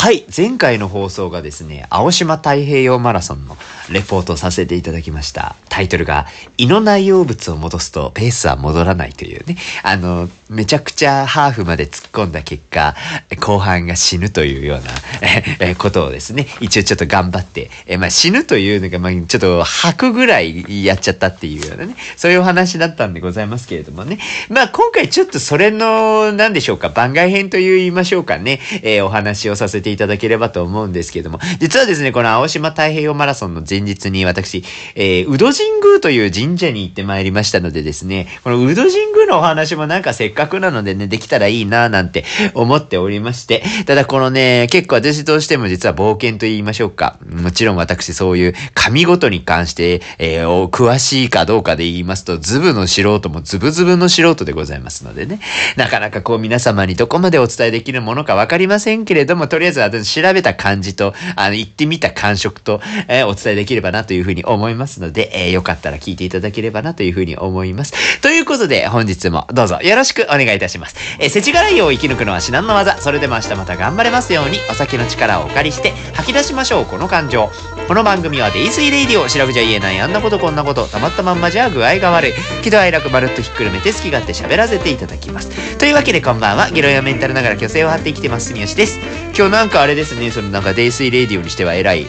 はい、前回の放送がですね、青島太平洋マラソンのレポートをさせていただきました。タイトルが、胃の内容物を戻すとペースは戻らないというね、あの、めちゃくちゃハーフまで突っ込んだ結果、後半が死ぬというようなことをですね、一応ちょっと頑張って、えまあ、死ぬというのが、まあ、ちょっと吐くぐらいやっちゃったっていうようなね、そういうお話だったんでございますけれどもね。まあ、今回ちょっとそれの、何でしょうか、番外編と言いましょうかね、えー、お話をさせていただければと思うんですけども、実はですね、この青島太平洋マラソンの前日に私、えー、宇戸神宮という神社に行ってまいりましたのでですね、この宇戸神宮のお話もなんかせっかくなのでね、できたらいいななんて思っておりまして、ただこのね、結構私としても実は冒険と言いましょうか。もちろん私そういう神ごとに関して、えー、詳しいかどうかで言いますと、ズブの素人もズブズブの素人でございますのでね、なかなかこう皆様にどこまでお伝えできるものかわかりませんけれども、とりあえず私調べた感じと、あの、行ってみた感触と、えー、お伝えできればなというふうに思いますので、えー、よかったら聞いていただければなというふうに思います。ということで、本日もどうぞよろしくお願いいたします。えー、世知辛いを生き抜くのは至難の技。それでも明日また頑張れますように、お酒の力をお借りして吐き出しましょう、この感情。この番組はデイスイレイディオ、シラフじゃ言えないあんなことこんなこと、たまったまんまじゃ具合が悪い。喜怒哀楽まるっとひっくるめて好き勝手喋らせていただきます。というわけでこんばんは、ゲロヤワメンタルながら虚勢を張って生きてます、住吉です。今日なんかあれですね、そのなんかデイスイレイディオにしては偉い、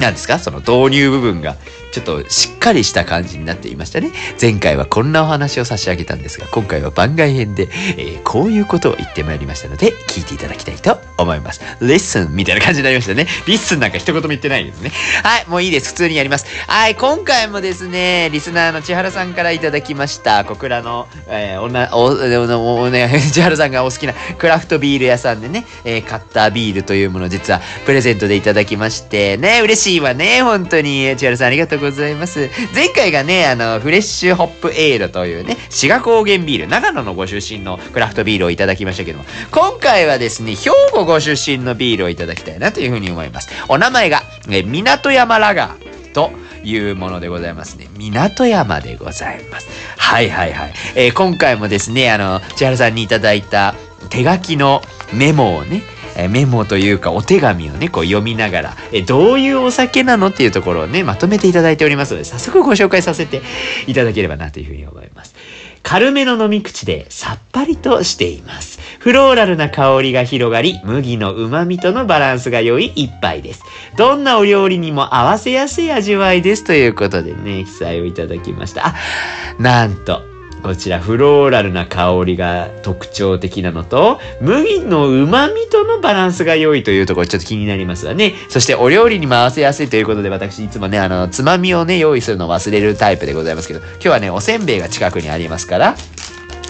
なんですか？その導入部分が。ちょっとしっかりした感じになっていましたね。前回はこんなお話を差し上げたんですが、今回は番外編で、えー、こういうことを言ってまいりましたので、聞いていただきたいと思います。レッスンみたいな感じになりましたね。リッスンなんか一言も言ってないですね。はい、もういいです。普通にやります。はい、今回もですね、リスナーの千原さんからいただきました、小倉の、えー、お、お、お、ね、千原さんがお好きなクラフトビール屋さんでね、えー、カッタービールというものを実はプレゼントでいただきまして、ね、嬉しいわね、本当に。千原さんありがとうございます。前回がね、あの、フレッシュホップエールというね、滋賀高原ビール、長野のご出身のクラフトビールをいただきましたけども、今回はですね、兵庫ご出身のビールをいただきたいなというふうに思います。お名前が、え港山ラガーと、いうものでございますね。港山でございます。はいはいはい。えー、今回もですね、あの、千原さんにいただいた手書きのメモをね、えメモというかお手紙をね、こう読みながら、えどういうお酒なのっていうところをね、まとめていただいておりますので、早速ご紹介させていただければなというふうに思います。軽めの飲み口でさっぱりとしています。フローラルな香りが広がり、麦の旨味とのバランスが良い一杯です。どんなお料理にも合わせやすい味わいです。ということでね、記載をいただきました。あ、なんと、こちらフローラルな香りが特徴的なのと、麦の旨味とのバランスが良いというところちょっと気になりますわね。そしてお料理に回せやすいということで私いつもね、あの、つまみをね、用意するのを忘れるタイプでございますけど、今日はね、おせんべいが近くにありますから、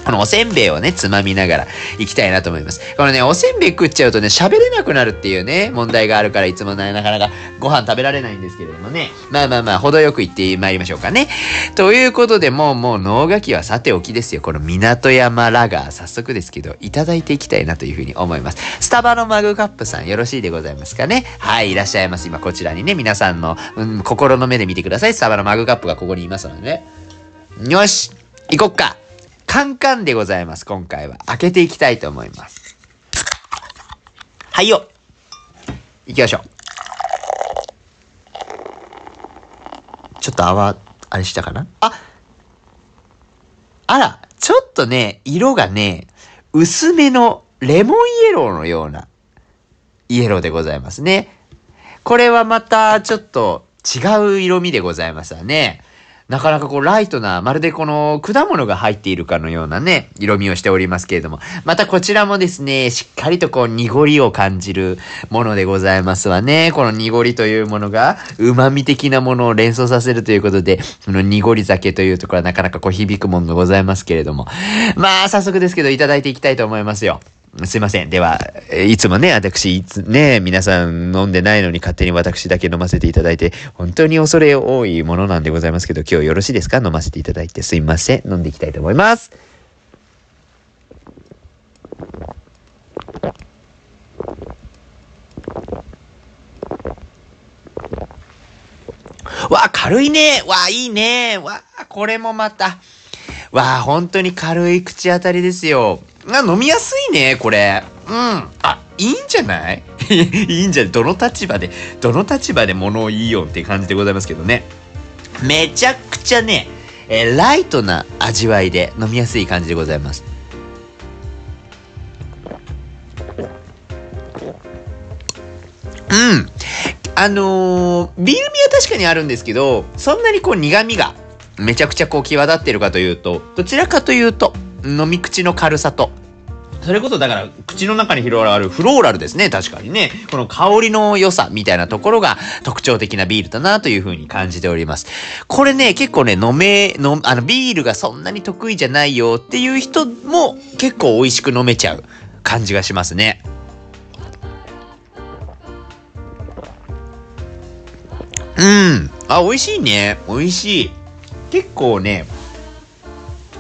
このおせんべいをね、つまみながら行きたいなと思います。このね、おせんべい食っちゃうとね、喋れなくなるっていうね、問題があるからいつもね、なかなかご飯食べられないんですけれどもね。まあまあまあ、程よく行ってまいりましょうかね。ということで、もうもう脳書きはさておきですよ。この港山ラガー、早速ですけど、いただいていきたいなというふうに思います。スタバのマグカップさん、よろしいでございますかね。はい、いらっしゃいます。今こちらにね、皆さんの、うん、心の目で見てください。スタバのマグカップがここにいますのでね。よし行こっかカンカンでございます、今回は。開けていきたいと思います。はいよ行きましょう。ちょっと泡、あれしたかな？ああら、ちょっとね、色がね、薄めのレモンイエローのようなイエローでございますね。これはまたちょっと違う色味でございますわね。なかなかこうライトな、まるでこの果物が入っているかのようなね、色味をしておりますけれども、またこちらもですね、しっかりとこう濁りを感じるものでございますわね。この濁りというものが、旨味的なものを連想させるということで、その濁り酒というところはなかなかこう響くものがございますけれども、まあ早速ですけどいただいていきたいと思いますよ。すいません。では、いつもね、私、いつね、皆さん飲んでないのに勝手に私だけ飲ませていただいて、本当に恐れ多いものなんでございますけど、今日よろしいですか？飲ませていただいて。すいません。飲んでいきたいと思います。わあ、軽いね。わあ、いいね。わあ、これもまた。わあ、本当に軽い口当たりですよ。あ、飲みやすいね、これ。うん。あ、いいんじゃない？いいんじゃない？どの立場で、どの立場で物を言いよって感じでございますけどね。めちゃくちゃね、えー、ライトな味わいで飲みやすい感じでございます。うん。あのー、ビール味は確かにあるんですけど、そんなにこう苦味がめちゃくちゃこう際立ってるかというと、どちらかというと、飲み口の軽さと、それこそだから口の中に広がるフローラルですね。確かにね。この香りの良さみたいなところが特徴的なビールだなというふうに感じております。これね、結構ね、飲め、の、あの、ビールがそんなに得意じゃないよっていう人も結構美味しく飲めちゃう感じがしますね。うん。あ、美味しいね。美味しい。結構ね、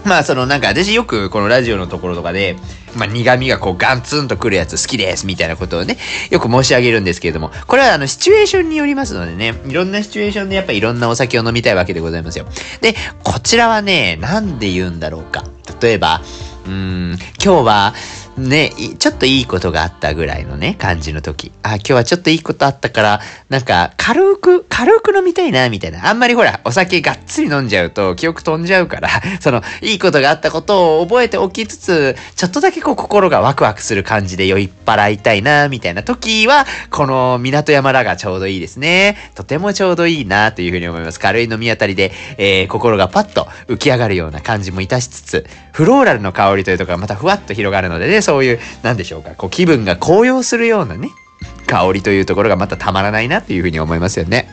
まあそのなんか私よくこのラジオのところとかで、まあ苦味がこうガンツンとくるやつ好きですみたいなことをね、よく申し上げるんですけれども、これはあのシチュエーションによりますのでね、いろんなシチュエーションでやっぱいろんなお酒を飲みたいわけでございますよ。で、こちらはね、なんで言うんだろうか。例えば、うん、今日は、ね、ちょっといいことがあったぐらいのね、感じの時。あ、今日はちょっといいことあったから、なんか、軽く、軽く飲みたいな、みたいな。あんまりほら、お酒がっつり飲んじゃうと、記憶飛んじゃうから、その、いいことがあったことを覚えておきつつ、ちょっとだけこう、心がワクワクする感じで酔いっ払いたいな、みたいな時は、この、港山らがちょうどいいですね。とてもちょうどいいな、というふうに思います。軽い飲み当たりで、えー、心がパッと浮き上がるような感じもいたしつつ、フローラルの香りというところがまたふわっと広がるのでね、そういう、なんでしょうか、こう気分が高揚するようなね、香りというところがまたたまらないなっていうふうに思いますよね。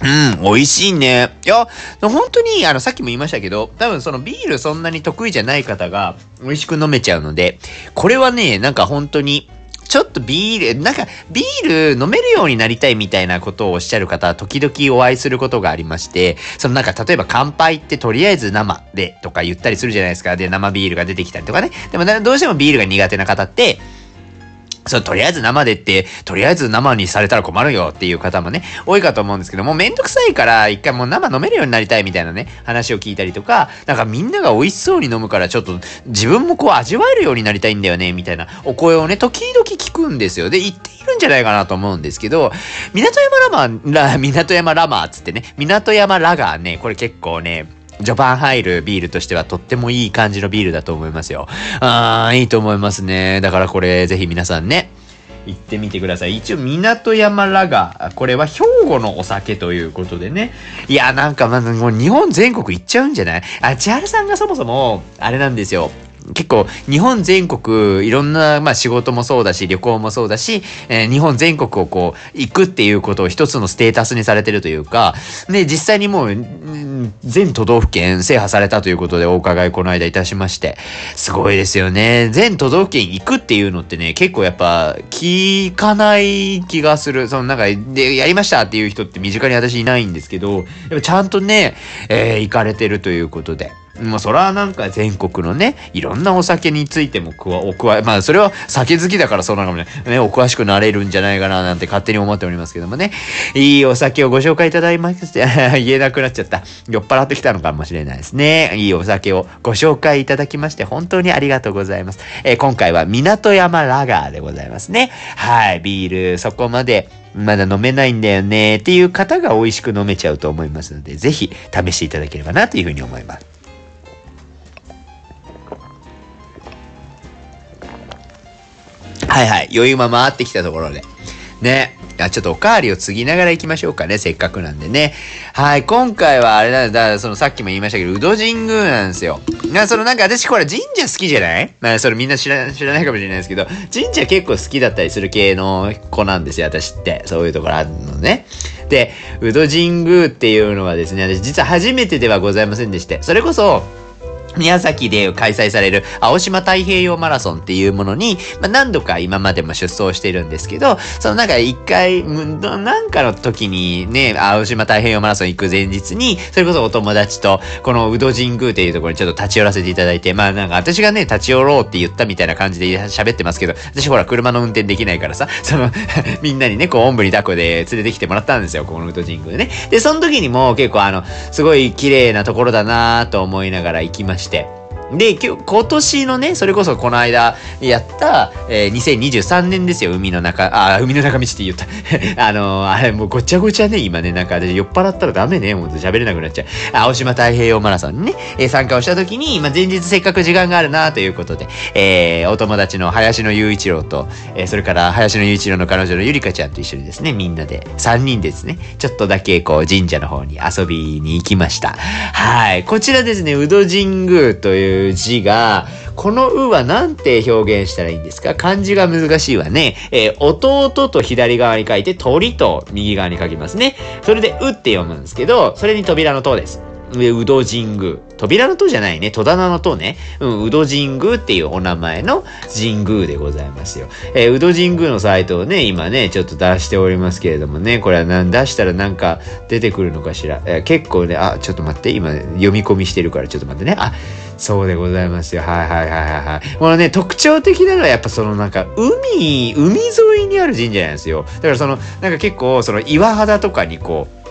うん、美味しいね。いや、本当に、あの、さっきも言いましたけど、多分そのビールそんなに得意じゃない方が美味しく飲めちゃうので、これはね、なんか本当に、ちょっとビール、なんかビール飲めるようになりたいみたいなことをおっしゃる方は時々お会いすることがありまして、そのなんか例えば乾杯ってとりあえず生でとか言ったりするじゃないですか。で、生ビールが出てきたりとかね。でもどうしてもビールが苦手な方って、そう、とりあえず生でって、とりあえず生にされたら困るよっていう方もね、多いかと思うんですけども、めんどくさいから一回もう生飲めるようになりたいみたいなね、話を聞いたりとか、なんかみんなが美味しそうに飲むからちょっと自分もこう味わえるようになりたいんだよね、みたいなお声をね、時々聞くんですよ。で、言っているんじゃないかなと思うんですけど、港山ラマー、ら、港山ラマーつってね、港山ラガーね、これ結構ね、序盤入るビールとしてはとってもいい感じのビールだと思いますよ。あー、いいと思いますね。だからこれぜひ皆さんね、行ってみてください。一応、港山ラガー。これは兵庫のお酒ということでね。いや、なんかまずもう日本全国行っちゃうんじゃない？あ、千春さんがそもそも、あれなんですよ。結構日本全国いろんな、まあ、仕事もそうだし旅行もそうだし、えー、日本全国をこう行くっていうことを一つのステータスにされてるというかで実際にもう全都道府県制覇されたということでお伺いこの間いたしましてすごいですよね全都道府県行くっていうのってね結構やっぱ聞かない気がするそのなんかでやりましたっていう人って身近に私いないんですけどやっぱちゃんとね、えー、行かれてるということで。もうそらなんか全国のね、いろんなお酒についてもくわ、おわ、まあそれは酒好きだからそうなのかもね、ね、お詳しくなれるんじゃないかななんて勝手に思っておりますけどもね、いいお酒をご紹介いただきまして、言えなくなっちゃった。酔っ払ってきたのかもしれないですね。いいお酒をご紹介いただきまして本当にありがとうございます。えー、今回は港山ラガーでございますね。はい、ビールそこまでまだ飲めないんだよねっていう方が美味しく飲めちゃうと思いますので、ぜひ試していただければなというふうに思います。はいはい。余裕ま回ってきたところで。ね。あ、ちょっとおかわりを継ぎながら行きましょうかね。せっかくなんでね。はい。今回はあれなんだ、そのさっきも言いましたけど、宇戸神宮なんですよ。な、そのなんか私これ神社好きじゃない？まあそれみんな知ら知らないかもしれないですけど、神社結構好きだったりする系の子なんですよ。私って。そういうところあるのね。で、宇戸神宮っていうのはですね、私実は初めてではございませんでして、それこそ、宮崎で開催される青島太平洋マラソンっていうものに、まあ、何度か今までも出走してるんですけど、そのなんか一回、なんかの時にね、青島太平洋マラソン行く前日に、それこそお友達と、この宇戸神宮っていうところにちょっと立ち寄らせていただいて、まあなんか私がね、立ち寄ろうって言ったみたいな感じで喋ってますけど、私ほら車の運転できないからさ、その みんなにね、こう、おんぶに抱っこで連れてきてもらったんですよ、この宇戸神宮でね。で、その時にも結構あの、すごい綺麗なところだなと思いながら行きました。して。で、今日、今年のね、それこそこの間やった、えー、2023年ですよ、海の中、あ、海の中道って言った。あのー、あれもうごちゃごちゃね、今ね、なんか酔っ払ったらダメね、もう喋れなくなっちゃう。青島太平洋マラソンにね、えー、参加をした時に、まあ、前日せっかく時間があるなということで、えー、お友達の林野雄一郎と、えー、それから林野雄一郎の彼女のゆりかちゃんと一緒にですね、みんなで、3人ですね、ちょっとだけこう神社の方に遊びに行きました。はい。こちらですね、宇戸神宮というう字が、このうは何て表現したらいいんですか？漢字が難しいわね。えー、弟と左側に書いて鳥と右側に書きますね。それでうって読むんですけど、それに扉の塔です。上、宇戸神宮。扉の塔じゃないね。戸棚の塔ね。うん、宇戸神宮っていうお名前の神宮でございますよ。えー、宇戸神宮のサイトをね、今ね、ちょっと出しておりますけれどもね、これは何出したらなんか出てくるのかしら。えー、結構ね、あ、ちょっと待って、今、読み込みしてるからちょっと待ってね。あ、そうでございますよ。はいはいはいはいはい。このね、特徴的なのはやっぱそのなんか、海、海沿いにある神社なんですよ。だからその、なんか結構、その岩肌とかにこう、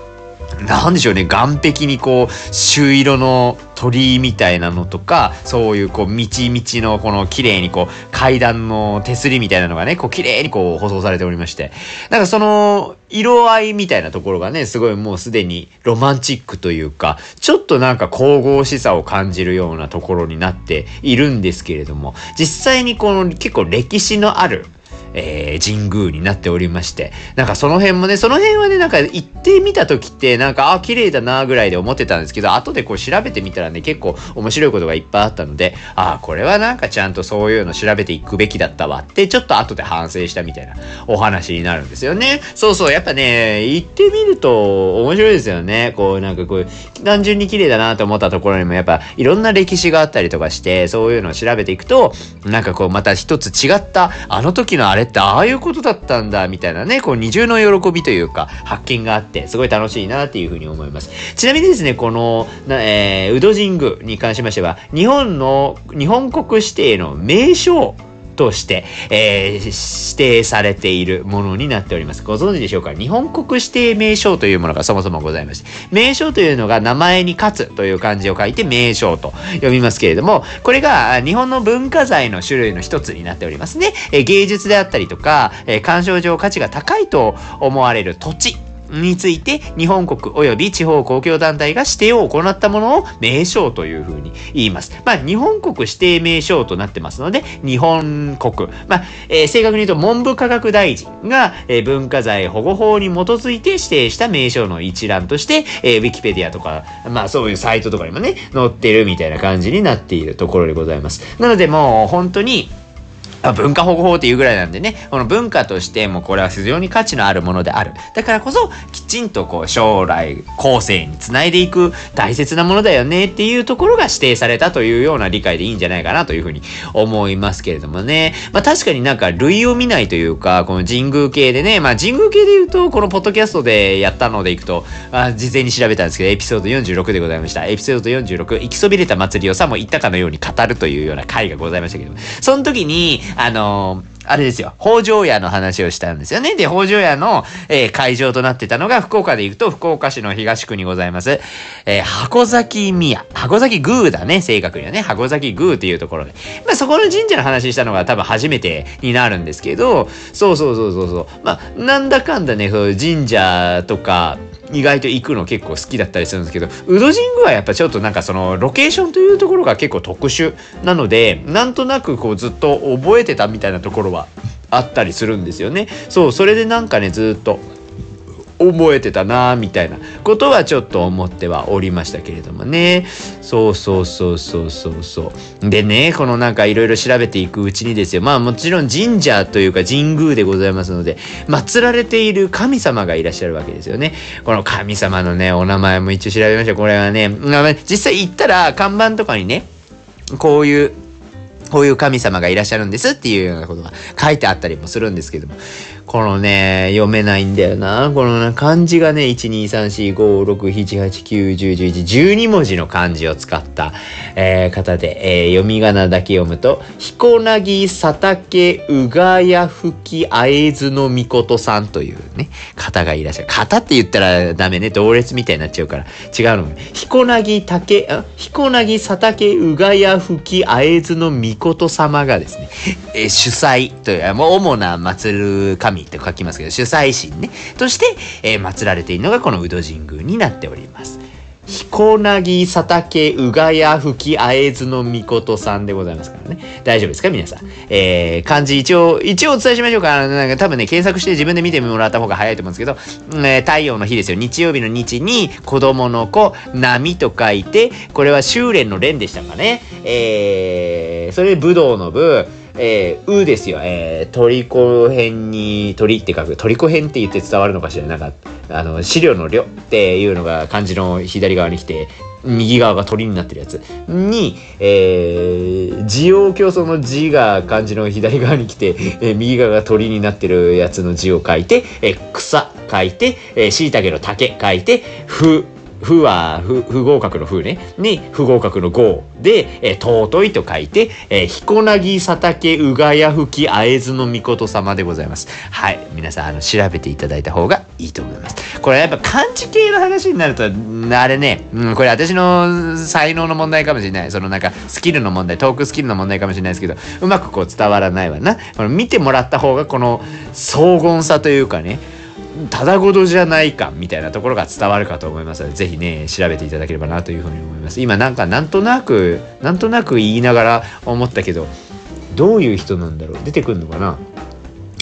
なんでしょうね、岸壁にこう、朱色の鳥居みたいなのとか、そういうこう、道々のこの綺麗にこう、階段の手すりみたいなのがね、こう、綺麗にこう、舗装されておりまして、なんかその、色合いみたいなところがね、すごいもうすでにロマンチックというか、ちょっとなんか神々しさを感じるようなところになっているんですけれども、実際にこの結構歴史のあるえー、神宮になっておりまして、なんかその辺もね、その辺はね、なんか行ってみた時って、なんか、あ、綺麗だなぐらいで思ってたんですけど、後でこう調べてみたらね、結構面白いことがいっぱいあったので、あ、これはなんかちゃんとそういうの調べていくべきだったわって、ちょっと後で反省したみたいなお話になるんですよね。そうそう、やっぱね、行ってみると面白いですよね。こう、なんかこう、単純に綺麗だなと思ったところにも、やっぱいろんな歴史があったりとかして、そういうのを調べていくと、なんかこう、また一つ違った、あの時のあれってああいうことだったんだみたいなねこう二重の喜びというか発見があってすごい楽しいなっていうふうに思います。ちなみにですねこのな、えー、宇戸神宮に関しましては日本の日本国指定の名称として、えー、指定されているものになっております。ご存知でしょうか？日本国指定名称というものがそもそもございまして、名称というのが名前に勝つという漢字を書いて名称と読みますけれども、これが日本の文化財の種類の一つになっておりますね。えー、芸術であったりとか、えー、鑑賞上価値が高いと思われる土地について日本国及び地方公共団体が指定を行ったものを名称というふうに言います。まあ、日本国指定名称となってますので、日本国。まあ、えー、正確に言うと文部科学大臣が、えー、文化財保護法に基づいて指定した名称の一覧として、えー、ウィキペディアとか、まあそういうサイトとかにもね、載ってるみたいな感じになっているところでございます。なのでもう本当に、ま文化保護法っていうぐらいなんでね、この文化としてもこれは非常に価値のあるものである。だからこそ、きちんとこう将来後世につないでいく大切なものだよねっていうところが指定されたというような理解でいいんじゃないかなというふうに思いますけれどもね。まあ確かになんか類を見ないというか、この神宮系でね、まあ神宮系で言うと、このポッドキャストでやったのでいくと、あ事前に調べたんですけど、エピソード46でございました。エピソード46、行きそびれた祭りをさも言ったかのように語るというような回がございましたけど、その時に、あのーあれですよ、北条屋の話をしたんですよね。で、北条屋の、えー、会場となってたのが、福岡で行くと、福岡市の東区にございます、えー、箱崎宮。箱崎宮だね、正確にはね。箱崎宮っていうところで。まあ、そこの神社の話したのが多分初めてになるんですけど、そうそうそうそうそう。まあ、なんだかんだね、神社とか、意外と行くの結構好きだったりするんですけど、宇戸神宮はやっぱちょっとなんかそのロケーションというところが結構特殊なので、なんとなくこうずっと覚えてたみたいなところはあったりするんですよね。そう、それでなんかね、ずっと覚えてたなみたいなことはちょっと思ってはおりましたけれどもね。そうそうそうそうそうそう。でね、このなんかいろいろ調べていくうちにですよ。まあもちろん神社というか神宮でございますので、祀られている神様がいらっしゃるわけですよね。この神様のね、お名前も一応調べました。これはね、実際行ったら看板とかにね、こういうこういう神様がいらっしゃるんですっていうようなことが書いてあったりもするんですけども、このね、読めないんだよな。この漢字がね、1、2、3、4、5、6、7、8、9、10、11、12文字の漢字を使った、えー、方で、えー、読み仮名だけ読むと、彦ぎ佐竹うがや吹きあえずのみことさんというね、方がいらっしゃる。方って言ったらダメね。同列みたいになっちゃうから。違うの。彦ぎ竹、あ、彦ぎ佐竹うがや吹きあえずのみこと様がですね、えー、主催という、もう主な祀る神って書きますけど、主催神ね、として、えー、祀られているのがこの宇土神宮になっております。彦ぎ佐竹うがや吹きあえずのみことさんでございますからね。大丈夫ですか？皆さん。えー、漢字一応、一応お伝えしましょうか。なんか多分ね、検索して自分で見てもらった方が早いと思うんですけど、えー、太陽の日ですよ。日曜日の日に子供の子、波と書いて、これは修練の練でしたかね。えー、それ武道の部、えー、うですよ。えー、トリコ編に鳥って書く。トリコ編って言って伝わるのかしらなんか、あの、資料のりょっていうのが漢字の左側に来て、右側が鳥になってるやつに、えー、字王競争の字が漢字の左側に来て、えー、右側が鳥になってるやつの字を書いて、えー、草書いて、えー、椎茸の竹書いて、ふ、不は不合格の不ねに不合格の合で、えー、尊いと書いて、えー、彦ぎ佐竹うがや吹きあえずのみこと様でございますはい皆さんあの調べていただいた方がいいと思いますこれやっぱ漢字系の話になるとあれね、うん、これ私の才能の問題かもしれないそのなんかスキルの問題トークスキルの問題かもしれないですけどうまくこう伝わらないわなこの見てもらった方がこの荘厳さというかねただごとじゃないかみたいなところが伝わるかと思いますので、ぜひね、調べていただければなというふうに思います。今なんかなんとなく、なんとなく言いながら思ったけど、どういう人なんだろう？出てくるのかな？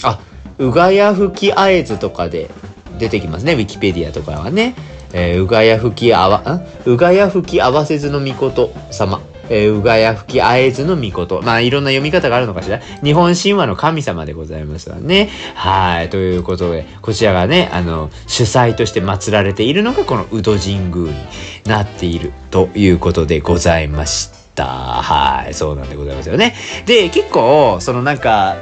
あ、うがや吹きあえずとかで出てきますね、ウィキペディアとかはね。えー、うがや吹きあわ、んうがや吹き合わせずのみこと様。えー、うがや吹きあえずのみこと。まあ、いろんな読み方があるのかしら。日本神話の神様でございますわね。はい。ということで、こちらがね、あの、主催として祀られているのが、この宇土神宮になっているということでございました。はい。そうなんでございますよね。で、結構、そのなんか、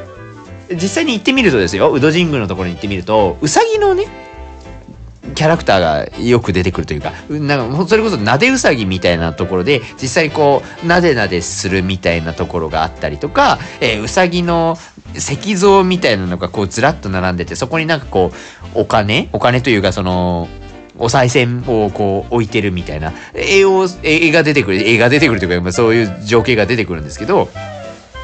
実際に行ってみるとですよ、宇土神宮のところに行ってみると、うさぎのね、キャラクターがよく出てくるというか、なんかそれこそなでうさぎみたいなところで、実際こう、なでなでするみたいなところがあったりとか、えー、うさぎの石像みたいなのがこうずらっと並んでて、そこになんかこう、お金？お金というかその、お賽銭をこう置いてるみたいな絵を絵が出てくる絵が出てくるというかそういう情景が出てくるんですけど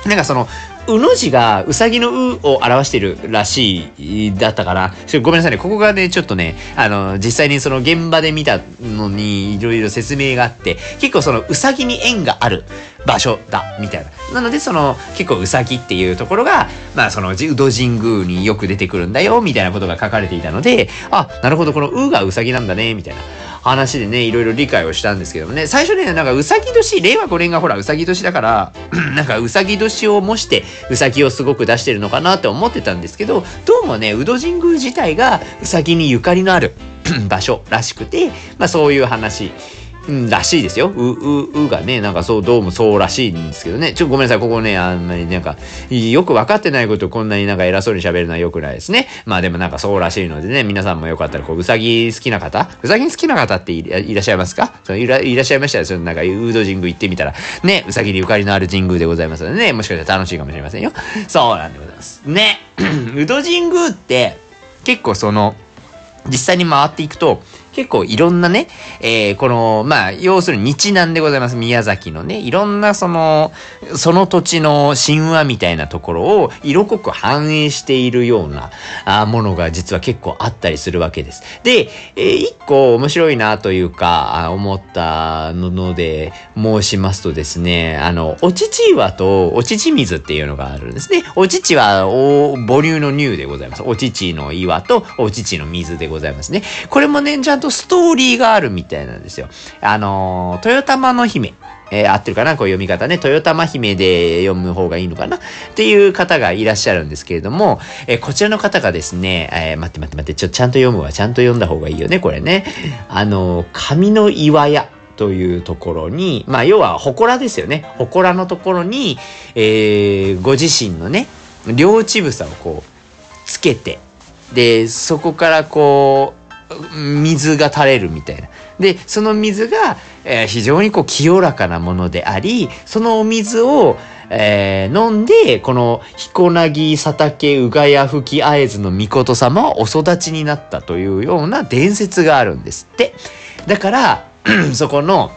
なんかそのうの字がうさぎのうを表してるらしいだったから、ごめんなさいね、ここがね、ちょっとね、あの、実際にその現場で見たのにいろいろ説明があって、結構そのうさぎに縁がある場所だ、みたいな。なので、その結構うさぎっていうところが、まあその、宇土神宮によく出てくるんだよ、みたいなことが書かれていたので、あ、なるほど、このうがうさぎなんだね、みたいな。話でね、いろいろ理解をしたんですけどもね、最初ね、なんかうさぎ年、令和5年がほらうさぎ年だから、なんかうさぎ年を模してうさぎをすごく出してるのかなって思ってたんですけど、どうもね、宇戸神宮自体がうさぎにゆかりのある 場所らしくて、まあそういう話ん、らしいですよ。う、う、うがね、なんかそう、どうもそうらしいんですけどね。ちょっとごめんなさい、ここね、あんまりなんか、よく分かってないことこんなになんか偉そうに喋るのは良くないですね。まあでもなんかそうらしいのでね、皆さんもよかったら、こう、うさぎ好きな方うさぎ好きな方っていらっしゃいますか？いらいらっしゃいましたら、そのなんか、ウード神宮行ってみたら、ね、うさぎにゆかりのある神宮でございますのでね、もしかしたら楽しいかもしれませんよ。そうなんでございます。ね、ウド神宮って、結構その、実際に回っていくと、結構いろんなね、えー、この、まあ、要するに日南でございます。宮崎のね、いろんなその、その土地の神話みたいなところを色濃く反映しているようなあものが実は結構あったりするわけです。で、えー、一個面白いなというか、思ったので申しますとですね、あの、お乳岩とお乳水っていうのがあるんですね。お乳はお母乳の乳でございます。お乳の岩とお乳の水でございますね。これもね、ちゃんととストーリーがあるみたいなんですよ。あのー、豊玉の姫。えー、合ってるかな？こう読み方ね。豊玉姫で読む方がいいのかな？っていう方がいらっしゃるんですけれども、えー、こちらの方がですね、えー、待って待って待って、ちょ、ちゃんと読むわ。ちゃんと読んだ方がいいよね、これね。あの、上の岩屋。というところに、まあ、要は、祠ですよね。祠のところに、えー、ご自身のね、両乳房をこう、つけて、で、そこからこう、水が垂れるみたいな。で、その水が、えー、非常にこう清らかなものであり、そのお水を、えー、飲んで、この彦薙佐竹うがや吹き会津の御事様はお育ちになったというような伝説があるんですって。だから、そこの、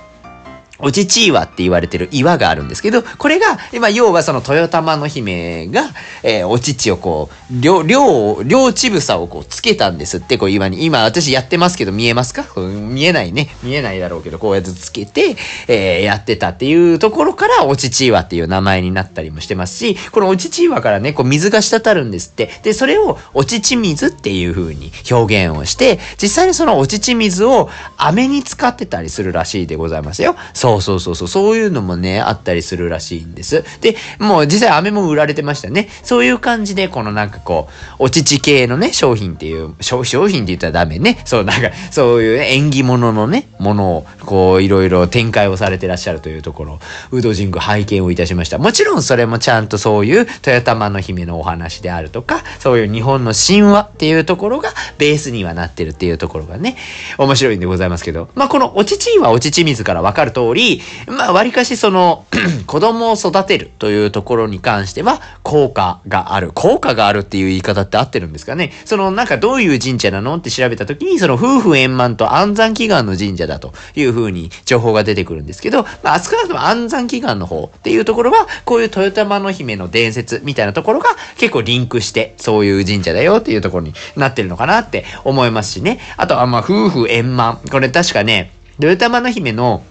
おちち岩って言われてる岩があるんですけど、これが、今、要はその豊玉の姫が、えー、お乳をこう、両、両、両乳房をこうつけたんですって、こう岩に。今私やってますけど見えますか？見えないね。見えないだろうけど、こうやってつけて、えー、やってたっていうところから、お乳岩っていう名前になったりもしてますし、このお乳岩からね、こう水が滴るんですって。で、それをお乳水っていう風に表現をして、実際にそのお乳水を飴に使ってたりするらしいでございますよ。そうそうそうそうそう、そういうのもね、あったりするらしいんです。で、もう実際飴も売られてましたね。そういう感じで、このなんかこう、お乳系のね、商品っていう、商品って言ったらダメね。そう、なんか、そういう縁起物のね、ものを、こう、いろいろ展開をされてらっしゃるというところ、ウド神宮拝見をいたしました。もちろんそれもちゃんとそういう豊玉の姫のお話であるとか、そういう日本の神話っていうところがベースにはなってるっていうところがね、面白いんでございますけど、まあ、このお乳はお乳水からわかる通り、まあ、割かしその 子供を育てるというところに関しては、効果がある。効果があるっていう言い方って合ってるんですかねその、なんかどういう神社なのって調べた時に、その夫婦円満と安産祈願の神社だというふうに情報が出てくるんですけど、まあ、少なくとも安産祈願の方っていうところは、こういう豊玉の姫の伝説みたいなところが結構リンクして、そういう神社だよっていうところになってるのかなって思いますしね。あとは、まあ、夫婦円満。これ確かね、豊玉の姫の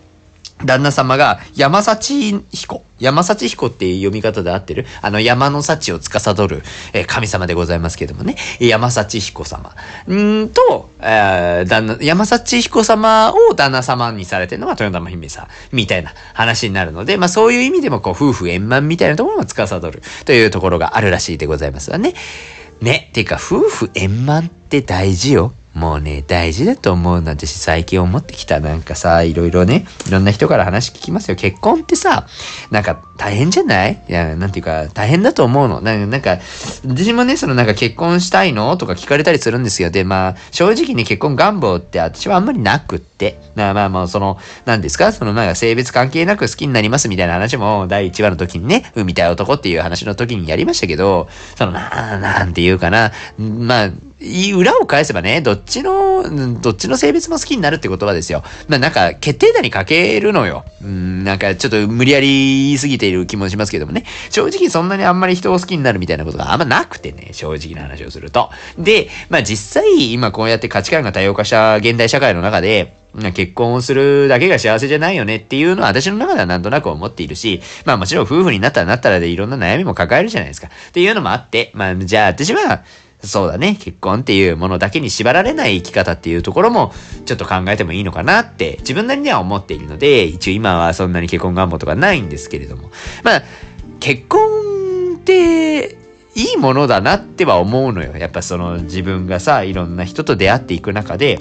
旦那様が山幸彦。山幸彦っていう読み方で合ってる？あの山の幸を司る、え、神様でございますけどもね。山幸彦様。んと、えー、旦那、山幸彦様を旦那様にされてるのが豊玉姫さん。みたいな話になるので、まあそういう意味でもこう夫婦円満みたいなところも司るというところがあるらしいでございますわね。ね。ていうか夫婦円満って大事よ。もうね、大事だと思うな私最近思ってきた。なんかさ、いろいろね、いろんな人から話聞きますよ。結婚ってさ、なんか大変じゃない？いや、なんていうか、大変だと思うの。なんか、私もね、そのなんか結婚したいの？とか聞かれたりするんですよ。で、まあ、正直に結婚願望って私はあんまりなくって。まあまあまあ、その、何ですか？そのなんか性別関係なく好きになりますみたいな話も第1話の時にね、産みたい男っていう話の時にやりましたけど、そのな、なんていうかな、まあ、裏を返せばね、どっちの、どっちの性別も好きになるって言葉ですよ。まあなんか、決定打にかけるのよ。うん、なんかちょっと無理やり言い過ぎている気もしますけどもね。正直そんなにあんまり人を好きになるみたいなことがあんまなくてね、正直な話をすると。で、まあ実際、今こうやって価値観が多様化した現代社会の中で、結婚をするだけが幸せじゃないよねっていうのは私の中ではなんとなく思っているし、まあもちろん夫婦になったらなったらでいろんな悩みも抱えるじゃないですか。っていうのもあって、まあじゃあ私は、そうだね、結婚っていうものだけに縛られない生き方っていうところも、ちょっと考えてもいいのかなって、自分なりには思っているので、一応今はそんなに結婚願望とかないんですけれども。まあ、結婚って、いいものだなっては思うのよ。やっぱその自分がさ、いろんな人と出会っていく中で、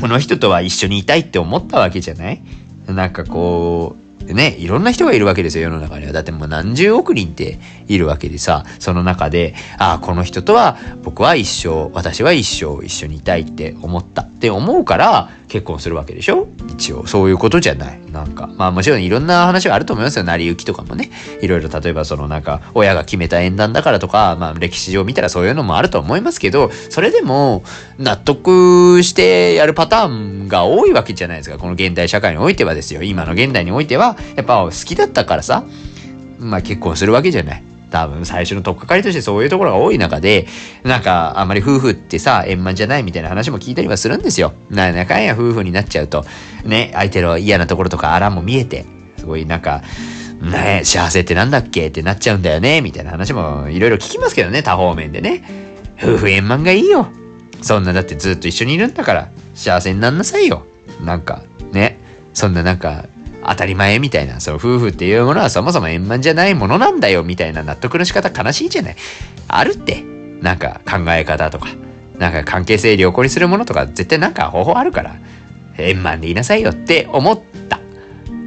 この人とは一緒にいたいって思ったわけじゃない？なんかこう、ね、いろんな人がいるわけですよ、世の中には。だってもう何十億人っているわけでさ、その中で、ああ、この人とは僕は一生、私は一生一緒にいたいって思ったって思うから、結婚するわけでしょ？一応、そういうことじゃない。なんか、まあもちろんいろんな話はあると思いますよ。成り行きとかもね。いろいろ例えばそのなんか、親が決めた縁談だからとか、まあ歴史上見たらそういうのもあると思いますけど、それでも納得してやるパターンが多いわけじゃないですか。この現代社会においてはですよ。今の現代においては、やっぱ好きだったからさ、まあ結婚するわけじゃない。多分最初の取っかかりとしてそういうところが多い中で、なんかあんまり夫婦ってさ、円満じゃないみたいな話も聞いたりはするんですよ。な、なかんや夫婦になっちゃうと、ね、相手の嫌なところとかあらも見えて、すごいなんか、ね、幸せってなんだっけってなっちゃうんだよね、みたいな話もいろいろ聞きますけどね、多方面でね。夫婦円満がいいよ。そんなだってずっと一緒にいるんだから、幸せになんなさいよ。なんか、ね。そんななんか、当たり前みたいな、そう、夫婦っていうものはそもそも円満じゃないものなんだよ、みたいな納得の仕方悲しいじゃない。あるって。なんか考え方とか、なんか関係性良好にするものとか、絶対なんか方法あるから、円満でいなさいよって思った。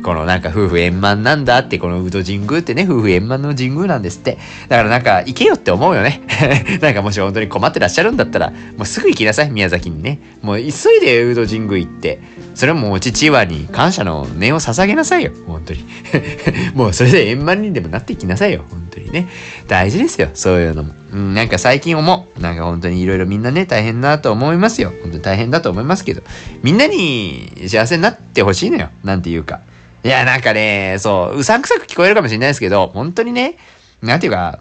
このなんか夫婦円満なんだって、この宇土神宮ってね、夫婦円満の神宮なんですって。だからなんか行けよって思うよね。なんかもし本当に困ってらっしゃるんだったら、もうすぐ行きなさい、宮崎にね。もう急いで宇土神宮行って、それもお父はに感謝の念を捧げなさいよ、本当に。もうそれで円満にでもなっていきなさいよ、本当にね。大事ですよ、そういうのも。うん、なんか最近思う。なんか本当にいろいろみんなね、大変だと思いますよ。本当に大変だと思いますけど、みんなに幸せになってほしいのよ。なんていうか。いや、なんかね、そう、うさんくさく聞こえるかもしれないですけど、本当にね、なんていうか、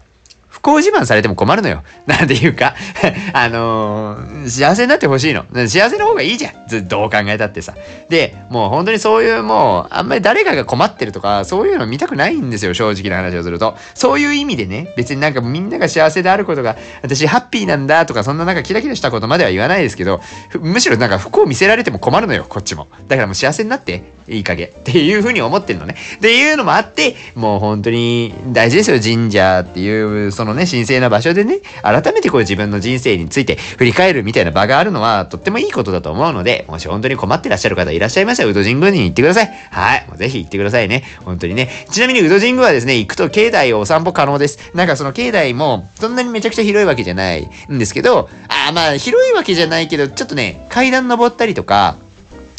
不幸自慢されても困るのよ。なんていうか あのー、幸せになってほしいの。幸せの方がいいじゃん。ずどう考えたってさ。で、もう本当にそういうもう、あんまり誰かが困ってるとか、そういうの見たくないんですよ。正直な話をすると。そういう意味でね、別になんかみんなが幸せであることが、私ハッピーなんだとか、そんななんかキラキラしたことまでは言わないですけど、むしろなんか不幸見せられても困るのよ、こっちも。だからもう幸せになって、いい加減。っていうふうに思ってるのね。っていうのもあって、もう本当に大事ですよ、神社っていう、そのね、神聖な場所でね、改めてこう自分の人生について振り返るみたいな場があるのは、とってもいいことだと思うので、もし本当に困ってらっしゃる方いらっしゃいましたら、宇土神宮に行ってください。はい。もうぜひ行ってくださいね。本当にね。ちなみに宇土神宮はですね、行くと境内をお散歩可能です。なんかその境内も、そんなにめちゃくちゃ広いわけじゃないんですけど、あまあ、広いわけじゃないけど、ちょっとね、階段登ったりとか、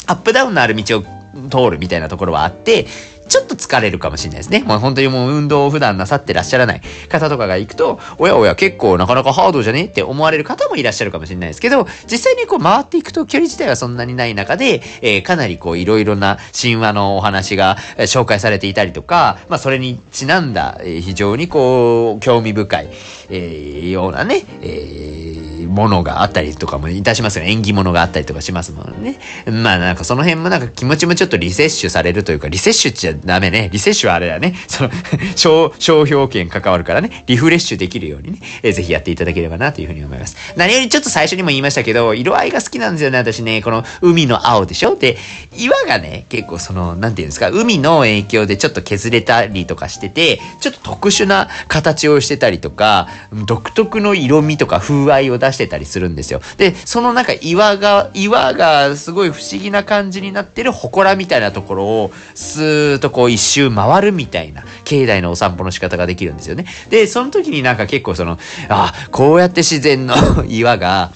アップダウンのある道を通るみたいなところはあって、ちょっと疲れるかもしれないですね。もう本当にもう運動を普段なさってらっしゃらない方とかが行くと、おやおや結構なかなかハードじゃねって思われる方もいらっしゃるかもしれないですけど、実際にこう回っていくと距離自体はそんなにない中で、えー、かなりこういろいろな神話のお話が紹介されていたりとか、まあそれにちなんだ、非常にこう興味深い、えー、ようなね、えーものがあったりとかもいたしますよね。縁起物があったりとかしますもんね。まあなんかその辺もなんか気持ちもちょっとリセッシュされるというか、リセッシュっちゃダメね。リセッシュはあれだね。その 商、商標権関わるからね、リフレッシュできるようにね、えー、ぜひやっていただければなというふうに思います。何よりちょっと最初にも言いましたけど、色合いが好きなんですよね、私ね。この海の青でしょ？で、岩がね、結構その、なんていうんですか、海の影響でちょっと削れたりとかしてて、ちょっと特殊な形をしてたりとか、独特の色味とか風合いを出してたりするんですよ。で、そのなんか岩が、岩がすごい不思議な感じになってる祠みたいなところを、スーッととこう一周回るみたいな、境内のお散歩の仕方ができるんですよね。で、その時になんか結構その、あ、こうやって自然の岩が、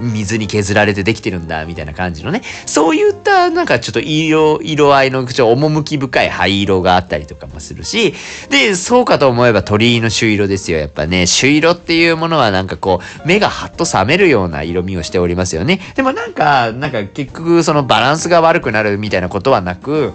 水に削られてできてるんだ、みたいな感じのね。そういった、なんかちょっと色、色合いの、ちょっと趣深い灰色があったりとかもするし、で、そうかと思えば鳥居の朱色ですよ。やっぱね、朱色っていうものはなんかこう、目がハッと覚めるような色味をしておりますよね。でもなんか、なんか結局そのバランスが悪くなるみたいなことはなく、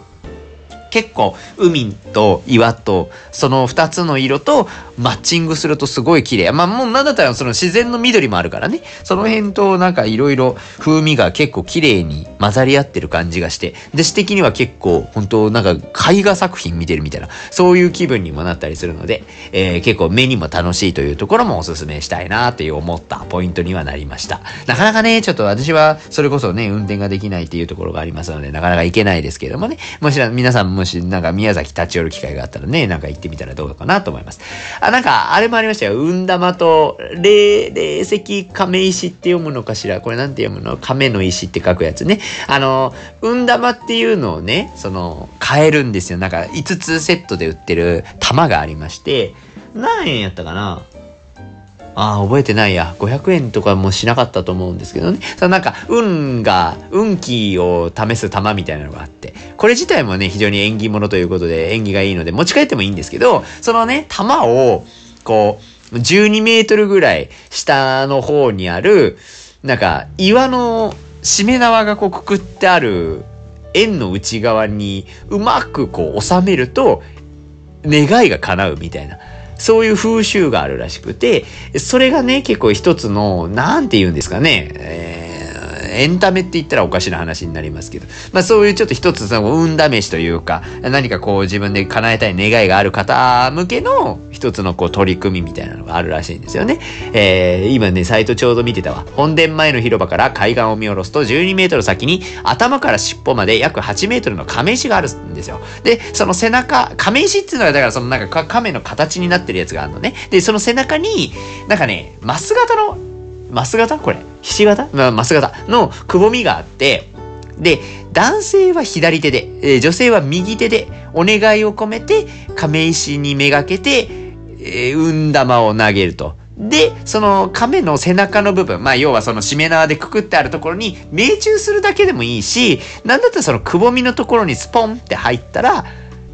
結構海と岩とその2つの色とマッチングするとすごい綺麗。まあもうなんだったらその自然の緑もあるからね。その辺となんかいろいろ風味が結構綺麗に混ざり合ってる感じがして、で、詩的には結構本当なんか絵画作品見てるみたいな、そういう気分にもなったりするので、えー、結構目にも楽しいというところもおすすめしたいなっていう思ったポイントにはなりました。なかなかね、ちょっと私はそれこそね、運転ができないっていうところがありますので、なかなか行けないですけどもね、もし皆さんもしなんか宮崎立ち寄る機会があったらね、なんか行ってみたらどうかなと思います。あ、なんか、あれもありましたよ。運玉と、霊、霊石亀石って読むのかしら。これなんて読むの？亀の石って書くやつね。あの、運玉っていうのをね、その、買えるんですよ。なんか、5つセットで売ってる玉がありまして、何円やったかな？ああ、覚えてないや。500円とかもしなかったと思うんですけどね。そのなんか、運が、運気を試す玉みたいなのがあって、これ自体もね、非常に縁起物ということで、縁起がいいので持ち帰ってもいいんですけど、そのね、玉を、こう、12メートルぐらい下の方にある、なんか、岩の締め縄がこうくくってある円の内側にうまくこう収めると、願いが叶うみたいな。そういう風習があるらしくて、それがね、結構一つの、なんて言うんですかね、えーエンタメって言ったらおかしな話になりますけど、まあそういうちょっと一つその運試しというか、何かこう自分で叶えたい願いがある方向けの一つのこう取り組みみたいなのがあるらしいんですよね。えー、今ね、サイトちょうど見てたわ。本殿前の広場から海岸を見下ろすと12メートル先に頭から尻尾まで約8メートルの亀石があるんですよ。で、その背中、亀石っていうのはだからそのなんか亀の形になってるやつがあるのね。で、その背中に、なんかね、マス型のマス型？これ。ひし形？まあ、マス型のくぼみがあって、で、男性は左手で、え、女性は右手でお願いを込めて亀石にめがけて、え、運玉を投げると。で、その亀の背中の部分、まあ要はそのしめ縄でくくってあるところに命中するだけでもいいし、なんだったらそのくぼみのところにスポンって入ったら、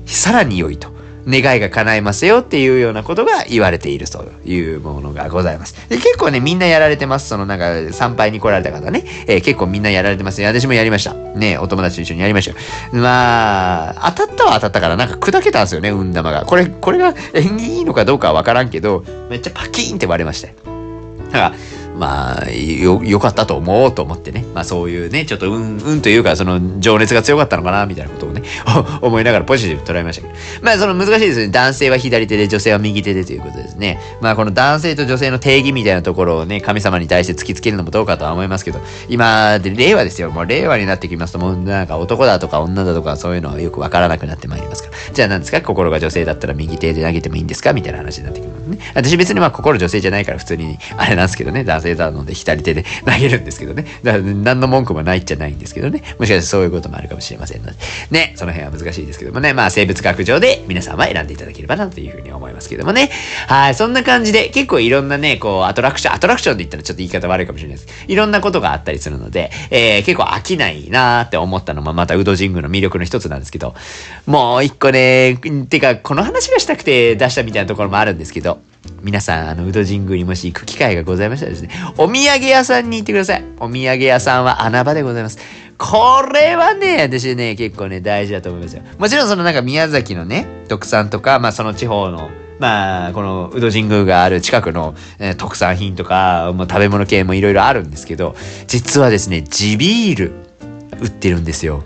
さらに良いと。願いが叶いますよっていうようなことが言われているというものがございます。で結構ね、みんなやられてます。そのなんか参拝に来られた方ね、えー、結構みんなやられてます。私もやりました。ね、お友達と一緒にやりましたよ。まあ、当たったは当たったからなんか砕けたんですよね、運玉が。これ、これが縁起いいのかどうかはわからんけど、めっちゃパキーンって割れましたよ。だから、まあ、よ、良かったと思うと思ってね。まあそういうね、ちょっとうん、うんというか、その情熱が強かったのかな、みたいなことをね、思いながらポジティブ捉えましたけど。まあその難しいですね。男性は左手で女性は右手でということですね。まあこの男性と女性の定義みたいなところをね、神様に対して突きつけるのもどうかとは思いますけど、今で令和ですよ。もう令和になってきますと、もうなんか男だとか女だとかそういうのはよくわからなくなってまいりますから。じゃあ何ですか？心が女性だったら右手で投げてもいいんですか？みたいな話になってきますね。私別にまあ心女性じゃないから普通に、あれなんですけどね、男性だので左手で 投げるんですけどね。だから何の文句もないっちゃないんですけどね。もしかしてそういうこともあるかもしれませんので。ね、その辺は難しいですけどもね。まあ生物学上で皆さんは選んでいただければなというふうに思いますけどもね。はい、そんな感じで結構いろんなね、こうアトラクション、アトラクションで言ったらちょっと言い方悪いかもしれないです。いろんなことがあったりするので、えー、結構飽きないなーって思ったのもまた宇土神宮の魅力の一つなんですけど、もう一個ね、てかこの話がしたくて出したみたいなところもあるんですけど、皆さん、あの、宇土神宮にもし行く機会がございましたらですね、お土産屋さんに行ってください。お土産屋さんは穴場でございます。これはね、私ね、結構ね、大事だと思いますよ。もちろんそのなんか宮崎のね、特産とか、まあその地方の、まあ、この宇土神宮がある近くの、えー、特産品とか、もう食べ物系もいろいろあるんですけど、実はですね、地ビール売ってるんですよ。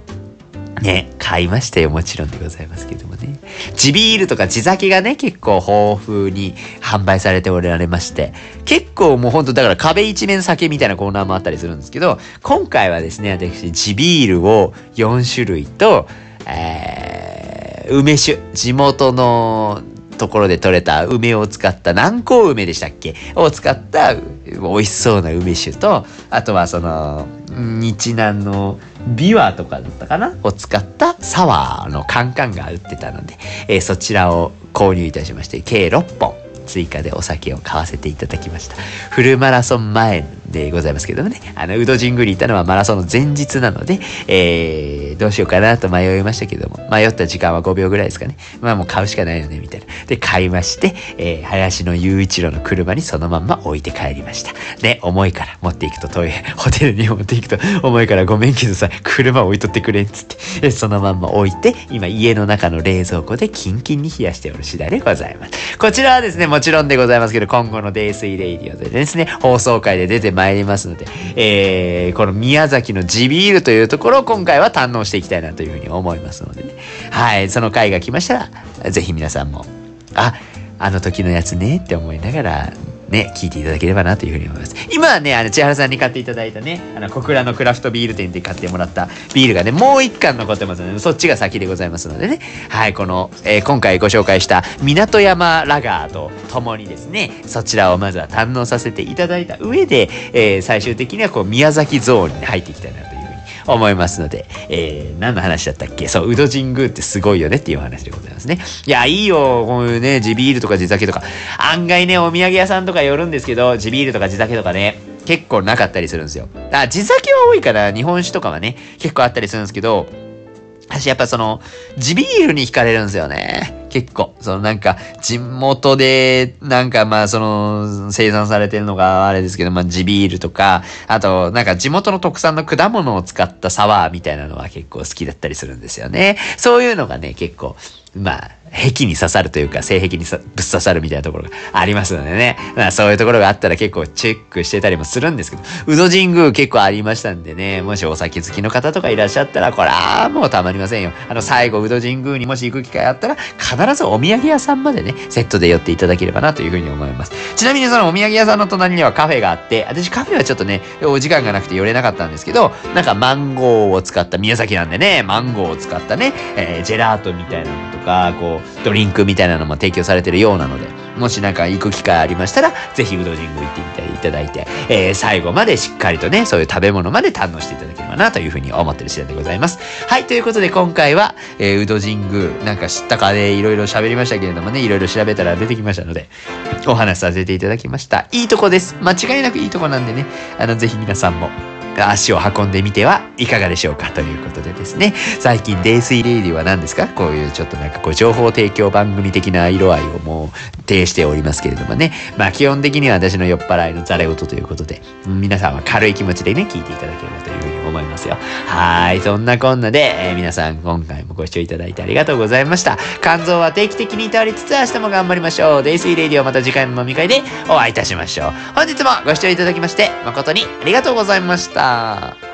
ね、買いましたよ。もちろんでございますけどもね。地ビールとか地酒がね、結構豊富に販売されておられまして、結構もうほんとだから壁一面酒みたいなコーナーもあったりするんですけど、今回はですね、私、地ビールを4種類と、えー、梅酒、地元のところで採れた梅を使った南高梅でしたっけ？を使った美味しそうな梅酒と、あとはその、日南のビワとかだったかな？を使ったサワーのカンカンが売ってたので、えー、そちらを購入いたしまして、計6本追加でお酒を買わせていただきました。フルマラソン前でございますけどもね、あの、ウドジングリいたのはマラソンの前日なので、えー、どうしようかなと迷いましたけども、迷った時間は5秒ぐらいですかね。まあもう買うしかないよね、みたいな。で、買いまして、えー、林の雄一郎の車にそのまんま置いて帰りました。で、重いから持っていくと遠い、ホテルに持っていくと重いからごめんけどさ、車置いとってくれ、っつって、そのまんま置いて、今家の中の冷蔵庫でキンキンに冷やしておる次第でございます。こちらはですね、もちろんでございますけど、今後の泥水レイディオでですね、放送回で出てまいりますので、えー、この宮崎の地ビールというところを今回は堪能していきたいなというふうに思いますのでね。はい、その回が来ましたら、ぜひ皆さんも、あ、あの時のやつねって思いながら、ね、聞いていただければなというふうに思います。今はね、あの、千原さんに買っていただいたね、あの、小倉のクラフトビール店で買ってもらったビールがね、もう一缶残ってますので、そっちが先でございますのでね、はい、この、えー、今回ご紹介した港山ラガーと共にですね、そちらをまずは堪能させていただいた上で、えー、最終的にはこう、宮崎ゾーンに入っていきたいなと思いますので、えー、何の話だったっけ？そう、宇土神宮ってすごいよねっていう話でございますね。いや、いいよ、こういうね、地ビールとか地酒とか、案外ね、お土産屋さんとか寄るんですけど、地ビールとか地酒とかね、結構なかったりするんですよ。あ、地酒は多いから、日本酒とかはね、結構あったりするんですけど、私やっぱその、地ビールに惹かれるんですよね。結構。そのなんか、地元で、なんかまあその、生産されてるのがあれですけど、まあ地ビールとか、あとなんか地元の特産の果物を使ったサワーみたいなのは結構好きだったりするんですよね。そういうのがね、結構、まあ、壁に刺さるというか、性壁にぶっ刺さるみたいなところがありますのでね。まあそういうところがあったら結構チェックしてたりもするんですけど、宇土神宮結構ありましたんでね、もしお酒好きの方とかいらっしゃったら、これはもうたまりませんよ。あの最後宇土神宮にもし行く機会あったら、必ずお土産屋さんまでね、セットで寄っていただければなというふうに思います。ちなみにそのお土産屋さんの隣にはカフェがあって、私カフェはちょっとね、お時間がなくて寄れなかったんですけど、なんかマンゴーを使った宮崎なんでね、マンゴーを使ったね、えー、ジェラートみたいなのとか、こう、ドリンクみたいなのも提供されてるようなので、もしなんか行く機会ありましたら、ぜひ宇土神宮行ってみていただいて、えー、最後までしっかりとね、そういう食べ物まで堪能していただければな、というふうに思ってる次第でございます。はい、ということで今回は、えー、宇土神宮、なんか知ったかでいろいろ喋りましたけれどもね、いろいろ調べたら出てきましたので、お話しさせていただきました。いいとこです。間違いなくいいとこなんでね、あの、ぜひ皆さんも、足を運んでみてはいかがでしょうかということでですね。最近、泥水レイディは何ですか？こういうちょっとなんかこう情報提供番組的な色合いをもう呈しておりますけれどもね。まあ基本的には私の酔っ払いのざれ言ということで、皆さんは軽い気持ちでね、聞いていただければという思いますよ。はい。そんなこんなで、えー、皆さん今回もご視聴いただいてありがとうございました。肝臓は定期的に通りつつ明日も頑張りましょう。デイスイレディオまた次回の飲み会でお会いいたしましょう。本日もご視聴いただきまして誠にありがとうございました。